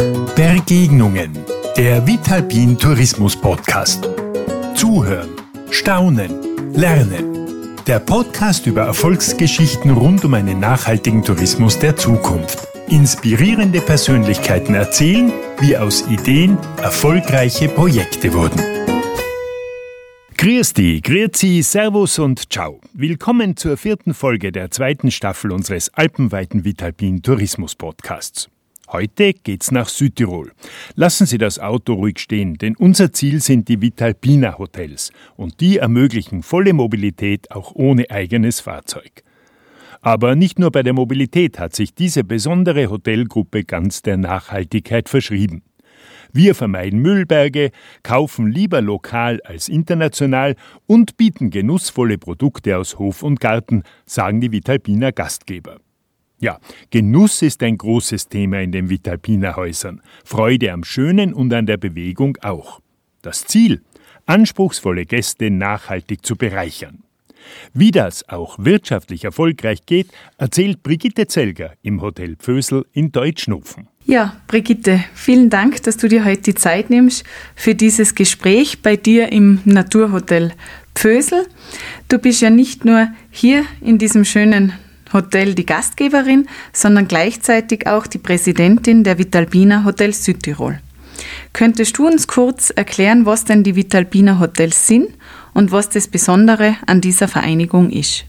Begegnungen. Der Vitalpin Tourismus Podcast. Zuhören, staunen, lernen. Der Podcast über Erfolgsgeschichten rund um einen nachhaltigen Tourismus der Zukunft. Inspirierende Persönlichkeiten erzählen, wie aus Ideen erfolgreiche Projekte wurden. Dich, grüezi, servus und ciao. Willkommen zur vierten Folge der zweiten Staffel unseres alpenweiten Vitalpin Tourismus Podcasts. Heute geht's nach Südtirol. Lassen Sie das Auto ruhig stehen, denn unser Ziel sind die Vitalpina Hotels und die ermöglichen volle Mobilität auch ohne eigenes Fahrzeug. Aber nicht nur bei der Mobilität hat sich diese besondere Hotelgruppe ganz der Nachhaltigkeit verschrieben. Wir vermeiden Müllberge, kaufen lieber lokal als international und bieten genussvolle Produkte aus Hof und Garten, sagen die Vitalpiner Gastgeber. Ja, Genuss ist ein großes Thema in den Vitalpiner Häusern, Freude am Schönen und an der Bewegung auch. Das Ziel, anspruchsvolle Gäste nachhaltig zu bereichern. Wie das auch wirtschaftlich erfolgreich geht, erzählt Brigitte Zelger im Hotel Pfösel in Deutschnofen. Ja, Brigitte, vielen Dank, dass du dir heute die Zeit nimmst für dieses Gespräch bei dir im Naturhotel Pfösel. Du bist ja nicht nur hier in diesem schönen Hotel die Gastgeberin, sondern gleichzeitig auch die Präsidentin der Vitalpina Hotels Südtirol. Könntest du uns kurz erklären, was denn die Vitalpina Hotels sind und was das Besondere an dieser Vereinigung ist?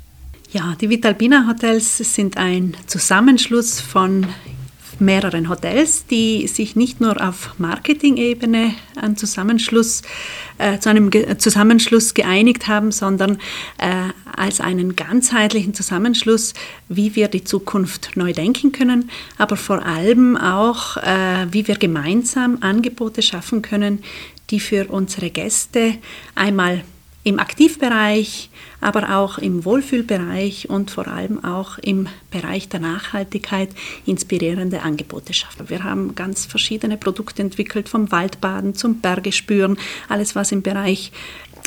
Ja, die Vitalpina Hotels sind ein Zusammenschluss von mehreren Hotels, die sich nicht nur auf Marketing-Ebene einen Zusammenschluss, äh, zu einem Ge Zusammenschluss geeinigt haben, sondern äh, als einen ganzheitlichen Zusammenschluss, wie wir die Zukunft neu denken können, aber vor allem auch, äh, wie wir gemeinsam Angebote schaffen können, die für unsere Gäste einmal im Aktivbereich, aber auch im Wohlfühlbereich und vor allem auch im Bereich der Nachhaltigkeit inspirierende Angebote schaffen. Wir haben ganz verschiedene Produkte entwickelt, vom Waldbaden zum Bergespüren, alles was im Bereich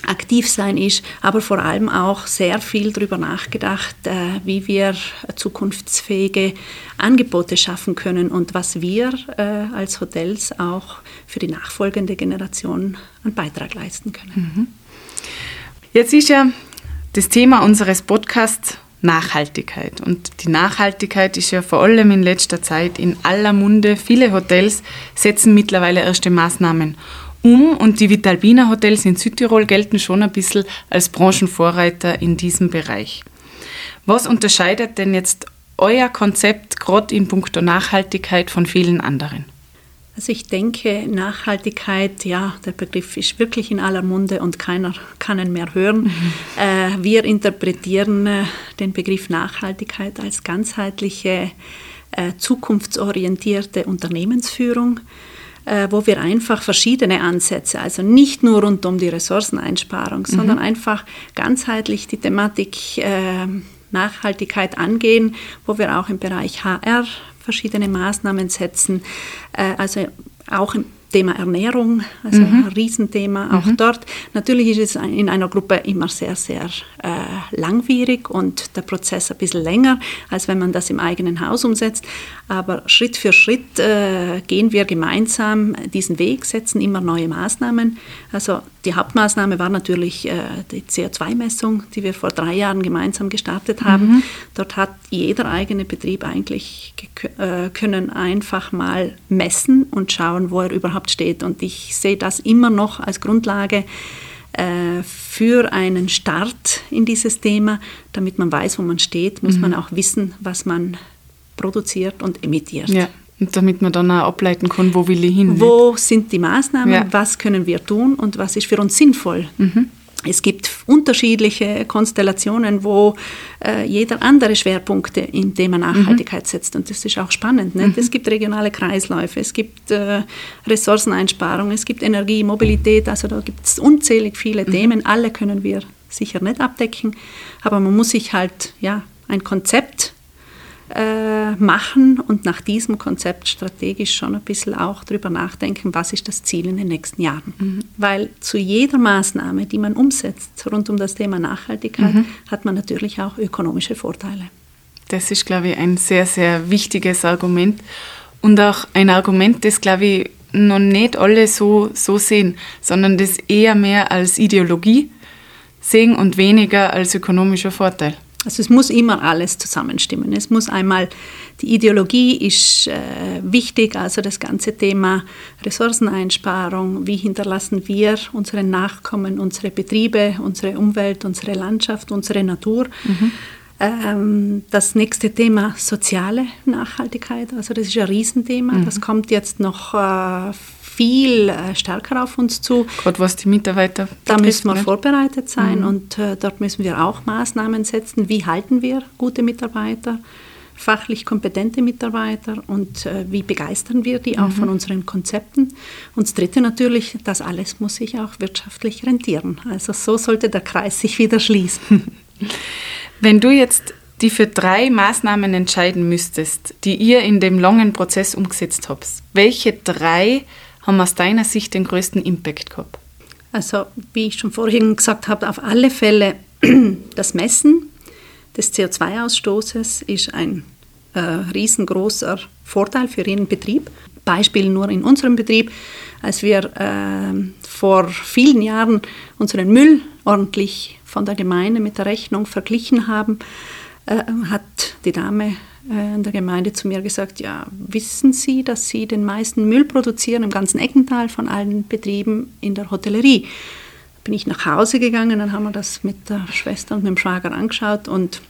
aktiv sein ist, aber vor allem auch sehr viel darüber nachgedacht, äh, wie wir zukunftsfähige Angebote schaffen können und was wir äh, als Hotels auch für die nachfolgende Generation einen Beitrag leisten können. Mhm. Jetzt ist ja das Thema unseres Podcasts Nachhaltigkeit. Und die Nachhaltigkeit ist ja vor allem in letzter Zeit in aller Munde. Viele Hotels setzen mittlerweile erste Maßnahmen um und die Vitalbina Hotels in Südtirol gelten schon ein bisschen als Branchenvorreiter in diesem Bereich. Was unterscheidet denn jetzt euer Konzept gerade in puncto Nachhaltigkeit von vielen anderen? Also ich denke, Nachhaltigkeit, ja, der Begriff ist wirklich in aller Munde und keiner kann ihn mehr hören. Mhm. Äh, wir interpretieren äh, den Begriff Nachhaltigkeit als ganzheitliche, äh, zukunftsorientierte Unternehmensführung wo wir einfach verschiedene Ansätze, also nicht nur rund um die Ressourceneinsparung, mhm. sondern einfach ganzheitlich die Thematik äh, Nachhaltigkeit angehen, wo wir auch im Bereich HR verschiedene Maßnahmen setzen. Äh, also auch im Thema Ernährung, also mhm. ein Riesenthema auch mhm. dort. Natürlich ist es in einer Gruppe immer sehr, sehr äh, langwierig und der Prozess ein bisschen länger, als wenn man das im eigenen Haus umsetzt. Aber Schritt für Schritt äh, gehen wir gemeinsam diesen Weg, setzen immer neue Maßnahmen. Also die Hauptmaßnahme war natürlich äh, die CO2-Messung, die wir vor drei Jahren gemeinsam gestartet haben. Mhm. Dort hat jeder eigene Betrieb eigentlich äh, können einfach mal messen und schauen, wo er überhaupt steht. Und ich sehe das immer noch als Grundlage äh, für einen Start in dieses Thema. Damit man weiß, wo man steht, muss mhm. man auch wissen, was man produziert und emittiert. Ja. Und damit man dann auch ableiten kann, wo will ich hin. Wo sind die Maßnahmen, ja. was können wir tun und was ist für uns sinnvoll. Mhm. Es gibt unterschiedliche Konstellationen, wo äh, jeder andere Schwerpunkte im Thema Nachhaltigkeit mhm. setzt. Und das ist auch spannend. Ne? Mhm. Es gibt regionale Kreisläufe, es gibt äh, Ressourceneinsparung, es gibt Energie, Mobilität. Also da gibt es unzählig viele mhm. Themen. Alle können wir sicher nicht abdecken. Aber man muss sich halt ja, ein Konzept äh, machen und nach diesem Konzept strategisch schon ein bisschen auch darüber nachdenken, was ist das Ziel in den nächsten Jahren. Mhm. Weil zu jeder Maßnahme, die man umsetzt rund um das Thema Nachhaltigkeit, mhm. hat man natürlich auch ökonomische Vorteile. Das ist, glaube ich, ein sehr, sehr wichtiges Argument. Und auch ein Argument, das, glaube ich, noch nicht alle so, so sehen, sondern das eher mehr als Ideologie sehen und weniger als ökonomischer Vorteil. Also es muss immer alles zusammenstimmen. Es muss einmal, die Ideologie ist äh, wichtig, also das ganze Thema Ressourceneinsparung, wie hinterlassen wir unseren Nachkommen, unsere Betriebe, unsere Umwelt, unsere Landschaft, unsere Natur. Mhm. Ähm, das nächste Thema soziale Nachhaltigkeit, also das ist ein Riesenthema. Mhm. Das kommt jetzt noch äh, viel äh, stärker auf uns zu. Gerade was die Mitarbeiter betrifft, Da müssen wir ne? vorbereitet sein mhm. und äh, dort müssen wir auch Maßnahmen setzen. Wie halten wir gute Mitarbeiter? fachlich kompetente Mitarbeiter und äh, wie begeistern wir die auch mhm. von unseren Konzepten. Und das Dritte natürlich, das alles muss sich auch wirtschaftlich rentieren. Also so sollte der Kreis sich wieder schließen. Wenn du jetzt die für drei Maßnahmen entscheiden müsstest, die ihr in dem langen Prozess umgesetzt habt, welche drei haben aus deiner Sicht den größten Impact gehabt? Also, wie ich schon vorhin gesagt habe, auf alle Fälle das Messen des CO2-Ausstoßes ist ein äh, riesengroßer Vorteil für Ihren Betrieb. Beispiel nur in unserem Betrieb, als wir äh, vor vielen Jahren unseren Müll ordentlich von der Gemeinde mit der Rechnung verglichen haben, äh, hat die Dame in der Gemeinde zu mir gesagt, ja, wissen Sie, dass Sie den meisten Müll produzieren im ganzen Eckental von allen Betrieben in der Hotellerie? Bin ich nach Hause gegangen, dann haben wir das mit der Schwester und mit dem Schwager angeschaut und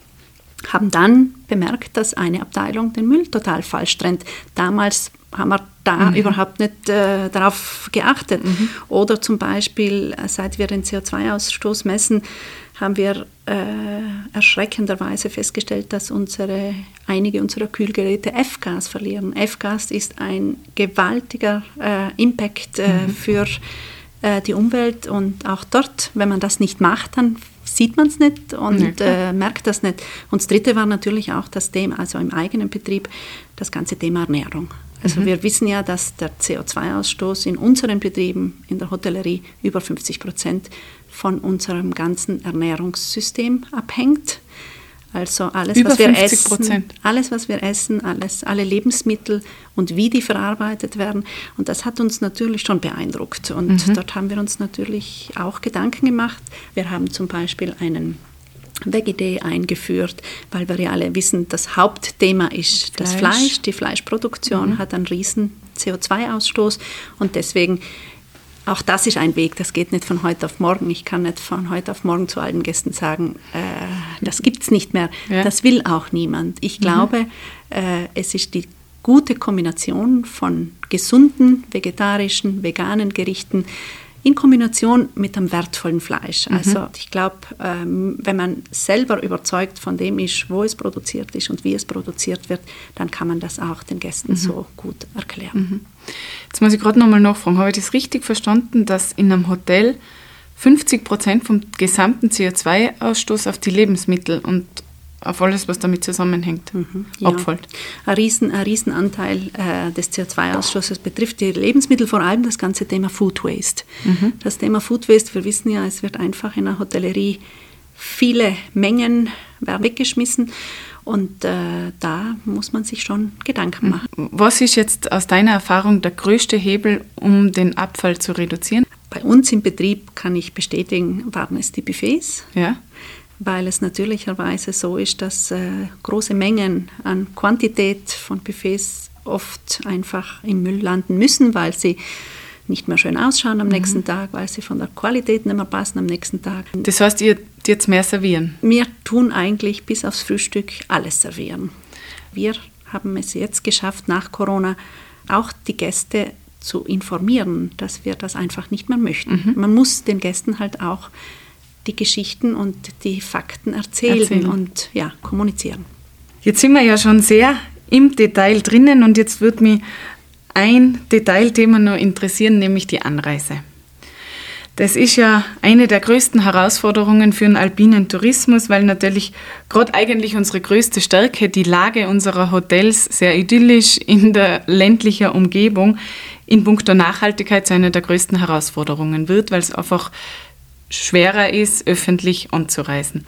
haben dann bemerkt, dass eine Abteilung den Müll total falsch trennt. Damals haben wir da mhm. überhaupt nicht äh, darauf geachtet. Mhm. Oder zum Beispiel, äh, seit wir den CO2-Ausstoß messen, haben wir äh, erschreckenderweise festgestellt, dass unsere, einige unserer Kühlgeräte F-Gas verlieren. F-Gas ist ein gewaltiger äh, Impact äh, mhm. für äh, die Umwelt und auch dort, wenn man das nicht macht, dann sieht man es nicht und ja, äh, merkt das nicht. Und das Dritte war natürlich auch das Thema, also im eigenen Betrieb, das ganze Thema Ernährung. Also mhm. wir wissen ja, dass der CO2-Ausstoß in unseren Betrieben, in der Hotellerie, über 50 Prozent von unserem ganzen Ernährungssystem abhängt. Also alles, Über was wir essen, alles, was wir essen, alles, alle Lebensmittel und wie die verarbeitet werden. Und das hat uns natürlich schon beeindruckt. Und mhm. dort haben wir uns natürlich auch Gedanken gemacht. Wir haben zum Beispiel einen Veggie eingeführt, weil wir ja alle wissen, das Hauptthema ist Fleisch. das Fleisch. Die Fleischproduktion mhm. hat einen riesen CO2-Ausstoß und deswegen auch das ist ein Weg, das geht nicht von heute auf morgen. Ich kann nicht von heute auf morgen zu allen Gästen sagen, äh, das gibt es nicht mehr. Ja. Das will auch niemand. Ich mhm. glaube, äh, es ist die gute Kombination von gesunden, vegetarischen, veganen Gerichten, in Kombination mit einem wertvollen Fleisch. Mhm. Also ich glaube, ähm, wenn man selber überzeugt von dem ist, wo es produziert ist und wie es produziert wird, dann kann man das auch den Gästen mhm. so gut erklären. Mhm. Jetzt muss ich gerade nochmal nachfragen, habe ich das richtig verstanden, dass in einem Hotel 50 Prozent vom gesamten CO2-Ausstoß auf die Lebensmittel und auf alles, was damit zusammenhängt, mhm, ja. abfällt. Ein, Riesen, ein Riesenanteil äh, des CO2-Ausstoßes betrifft die Lebensmittel, vor allem das ganze Thema Food Waste. Mhm. Das Thema Food Waste, wir wissen ja, es wird einfach in der Hotellerie viele Mengen werden weggeschmissen und äh, da muss man sich schon Gedanken machen. Was ist jetzt aus deiner Erfahrung der größte Hebel, um den Abfall zu reduzieren? Bei uns im Betrieb kann ich bestätigen, waren es die Buffets. Ja weil es natürlicherweise so ist, dass äh, große Mengen an Quantität von Buffets oft einfach im Müll landen müssen, weil sie nicht mehr schön ausschauen am mhm. nächsten Tag, weil sie von der Qualität nicht mehr passen am nächsten Tag. Das heißt, ihr jetzt mehr servieren? Wir tun eigentlich bis aufs Frühstück alles servieren. Wir haben es jetzt geschafft, nach Corona auch die Gäste zu informieren, dass wir das einfach nicht mehr möchten. Mhm. Man muss den Gästen halt auch die Geschichten und die Fakten erzählen, erzählen, und ja, kommunizieren. Jetzt sind wir ja schon sehr im Detail drinnen und jetzt würde mich ein Detailthema noch interessieren, nämlich die Anreise. Das ist ja eine der größten Herausforderungen für den alpinen Tourismus, weil natürlich gerade eigentlich unsere größte Stärke, die Lage unserer Hotels, sehr idyllisch in der ländlichen Umgebung, in puncto Nachhaltigkeit zu einer der größten Herausforderungen wird, weil es einfach schwerer ist, öffentlich anzureisen.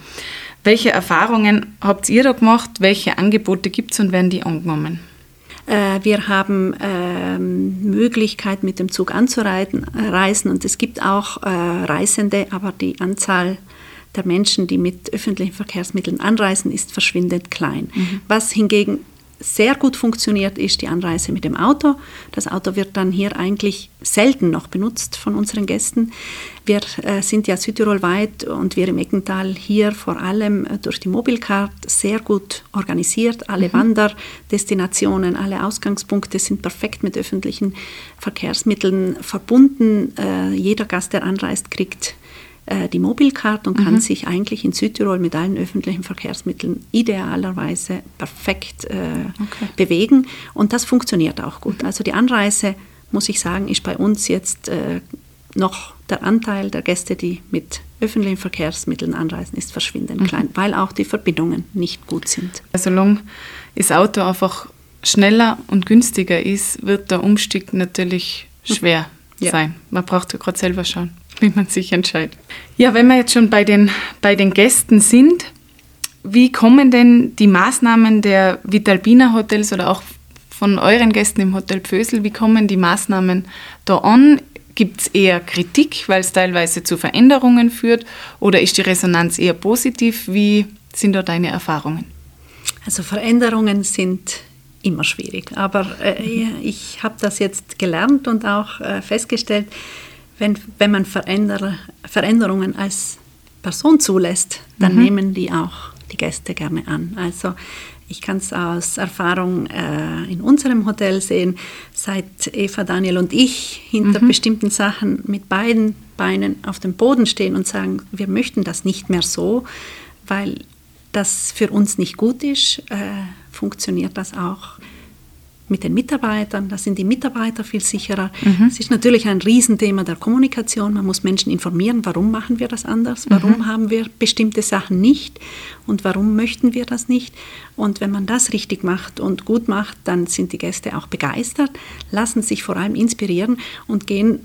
Welche Erfahrungen habt ihr da gemacht? Welche Angebote gibt es und werden die angenommen? Äh, wir haben ähm, Möglichkeit, mit dem Zug anzureisen und es gibt auch äh, Reisende, aber die Anzahl der Menschen, die mit öffentlichen Verkehrsmitteln anreisen, ist verschwindend klein. Mhm. Was hingegen sehr gut funktioniert, ist die Anreise mit dem Auto. Das Auto wird dann hier eigentlich selten noch benutzt von unseren Gästen. Wir äh, sind ja südtirolweit und wir im Eckental hier vor allem äh, durch die Mobilcard sehr gut organisiert. Alle mhm. Wanderdestinationen, alle Ausgangspunkte sind perfekt mit öffentlichen Verkehrsmitteln verbunden. Äh, jeder Gast, der anreist, kriegt äh, die Mobilcard und kann mhm. sich eigentlich in Südtirol mit allen öffentlichen Verkehrsmitteln idealerweise perfekt äh, okay. bewegen. Und das funktioniert auch gut. Also die Anreise, muss ich sagen, ist bei uns jetzt äh, noch der Anteil der Gäste, die mit öffentlichen Verkehrsmitteln anreisen, ist verschwindend mhm. klein, weil auch die Verbindungen nicht gut sind. Solange das Auto einfach schneller und günstiger ist, wird der Umstieg natürlich schwer ja. sein. Man braucht ja gerade selber schauen wie man sich entscheidet. Ja, wenn wir jetzt schon bei den, bei den Gästen sind, wie kommen denn die Maßnahmen der Vitalbina Hotels oder auch von euren Gästen im Hotel Pfösel, wie kommen die Maßnahmen da an? Gibt es eher Kritik, weil es teilweise zu Veränderungen führt oder ist die Resonanz eher positiv? Wie sind da deine Erfahrungen? Also Veränderungen sind immer schwierig, aber äh, ich habe das jetzt gelernt und auch äh, festgestellt, wenn, wenn man Veränder, Veränderungen als Person zulässt, dann mhm. nehmen die auch die Gäste gerne an. Also ich kann es aus Erfahrung äh, in unserem Hotel sehen, seit Eva, Daniel und ich hinter mhm. bestimmten Sachen mit beiden Beinen auf dem Boden stehen und sagen, wir möchten das nicht mehr so, weil das für uns nicht gut ist, äh, funktioniert das auch mit den Mitarbeitern, da sind die Mitarbeiter viel sicherer. Mhm. Es ist natürlich ein Riesenthema der Kommunikation. Man muss Menschen informieren, warum machen wir das anders, warum mhm. haben wir bestimmte Sachen nicht und warum möchten wir das nicht. Und wenn man das richtig macht und gut macht, dann sind die Gäste auch begeistert, lassen sich vor allem inspirieren und gehen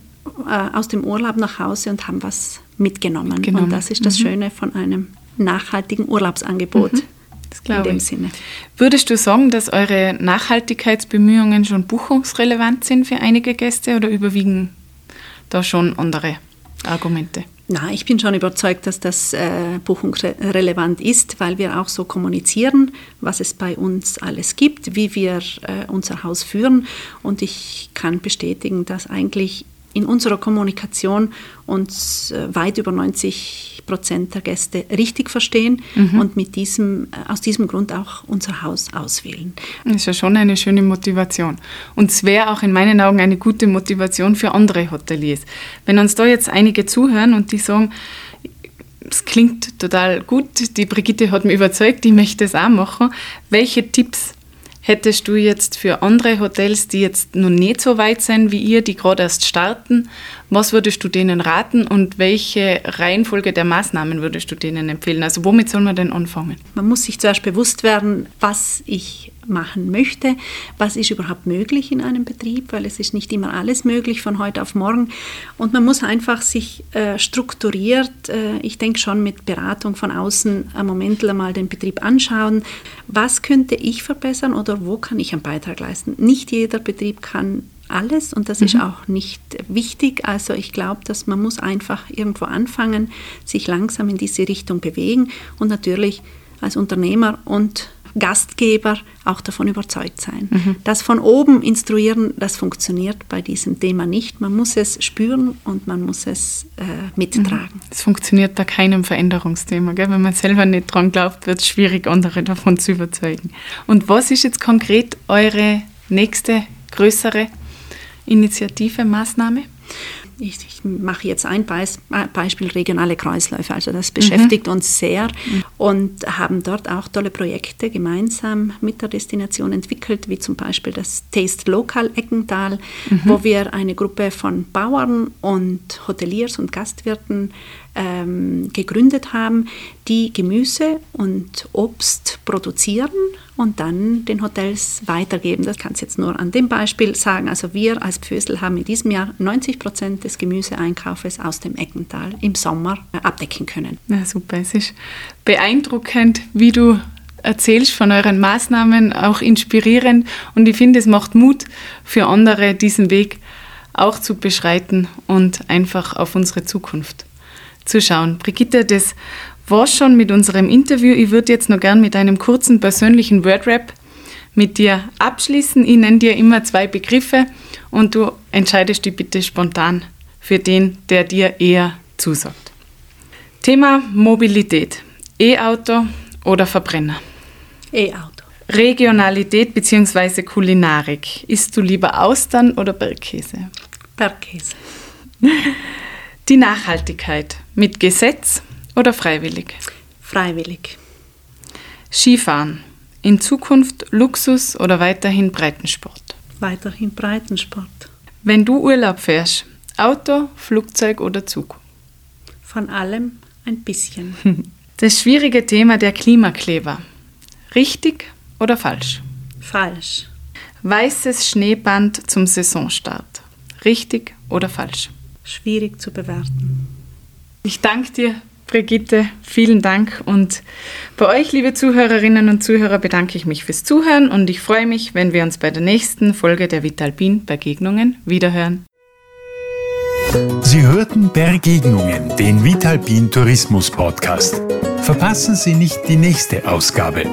äh, aus dem Urlaub nach Hause und haben was mitgenommen. mitgenommen. Und das ist das mhm. Schöne von einem nachhaltigen Urlaubsangebot. Das glaube in dem ich. Sinne. Würdest du sagen, dass eure Nachhaltigkeitsbemühungen schon buchungsrelevant sind für einige Gäste oder überwiegen da schon andere Argumente? Na, ich bin schon überzeugt, dass das äh, buchungsrelevant ist, weil wir auch so kommunizieren, was es bei uns alles gibt, wie wir äh, unser Haus führen. Und ich kann bestätigen, dass eigentlich in unserer Kommunikation uns äh, weit über 90 Prozent der Gäste richtig verstehen mhm. und mit diesem, äh, aus diesem Grund auch unser Haus auswählen. Das ist ja schon eine schöne Motivation. Und es wäre auch in meinen Augen eine gute Motivation für andere Hoteliers. Wenn uns da jetzt einige zuhören und die sagen, es klingt total gut, die Brigitte hat mich überzeugt, die möchte es auch machen. Welche Tipps hättest du jetzt für andere Hotels, die jetzt noch nicht so weit sind wie ihr, die gerade erst starten, was würdest du denen raten und welche Reihenfolge der Maßnahmen würdest du denen empfehlen? Also womit soll man denn anfangen? Man muss sich zuerst bewusst werden, was ich machen möchte, was ist überhaupt möglich in einem Betrieb, weil es ist nicht immer alles möglich von heute auf morgen. Und man muss einfach sich äh, strukturiert, äh, ich denke schon mit Beratung von außen, am Moment einmal den Betrieb anschauen, was könnte ich verbessern oder wo kann ich einen Beitrag leisten. Nicht jeder Betrieb kann alles und das mhm. ist auch nicht wichtig. Also ich glaube, dass man muss einfach irgendwo anfangen, sich langsam in diese Richtung bewegen und natürlich als Unternehmer und Gastgeber auch davon überzeugt sein. Mhm. Das von oben instruieren, das funktioniert bei diesem Thema nicht. Man muss es spüren und man muss es äh, mittragen. Es mhm. funktioniert bei keinem Veränderungsthema. Gell? Wenn man selber nicht dran glaubt, wird es schwierig, andere davon zu überzeugen. Und was ist jetzt konkret eure nächste größere Initiative, Maßnahme? ich, ich mache jetzt ein Beis, Beispiel regionale Kreisläufe. Also das beschäftigt mhm. uns sehr mhm. und haben dort auch tolle Projekte gemeinsam mit der Destination entwickelt, wie zum Beispiel das Taste Local Eckental, mhm. wo wir eine Gruppe von Bauern und Hoteliers und Gastwirten ähm, gegründet haben, die Gemüse und Obst produzieren und dann den Hotels weitergeben. Das kann ich jetzt nur an dem Beispiel sagen. Also wir als Pfösel haben in diesem Jahr 90 Prozent des Gemüseeinkaufes aus dem Eckental im Sommer abdecken können. Ja, super. Es ist beeindruckend, wie du erzählst von euren Maßnahmen, auch inspirierend. Und ich finde, es macht Mut für andere, diesen Weg auch zu beschreiten und einfach auf unsere Zukunft zu schauen. Brigitte, das war schon mit unserem Interview. Ich würde jetzt noch gern mit einem kurzen persönlichen Wordrap mit dir abschließen. Ich nenne dir immer zwei Begriffe und du entscheidest dich bitte spontan für den, der dir eher zusagt. Thema Mobilität. E-Auto oder Verbrenner? E-Auto. Regionalität bzw. Kulinarik. Isst du lieber Austern oder Bergkäse? Bergkäse. Die Nachhaltigkeit. Mit Gesetz oder freiwillig? Freiwillig. Skifahren. In Zukunft Luxus oder weiterhin Breitensport? Weiterhin Breitensport. Wenn du Urlaub fährst, Auto, Flugzeug oder Zug? Von allem ein bisschen. Das schwierige Thema der Klimakleber. Richtig oder falsch? Falsch. Weißes Schneeband zum Saisonstart. Richtig oder falsch? Schwierig zu bewerten. Ich danke dir, Brigitte. Vielen Dank. Und bei euch, liebe Zuhörerinnen und Zuhörer, bedanke ich mich fürs Zuhören und ich freue mich, wenn wir uns bei der nächsten Folge der Vitalpin Begegnungen wiederhören. Sie hörten Begegnungen, den Vitalpin Tourismus Podcast. Verpassen Sie nicht die nächste Ausgabe.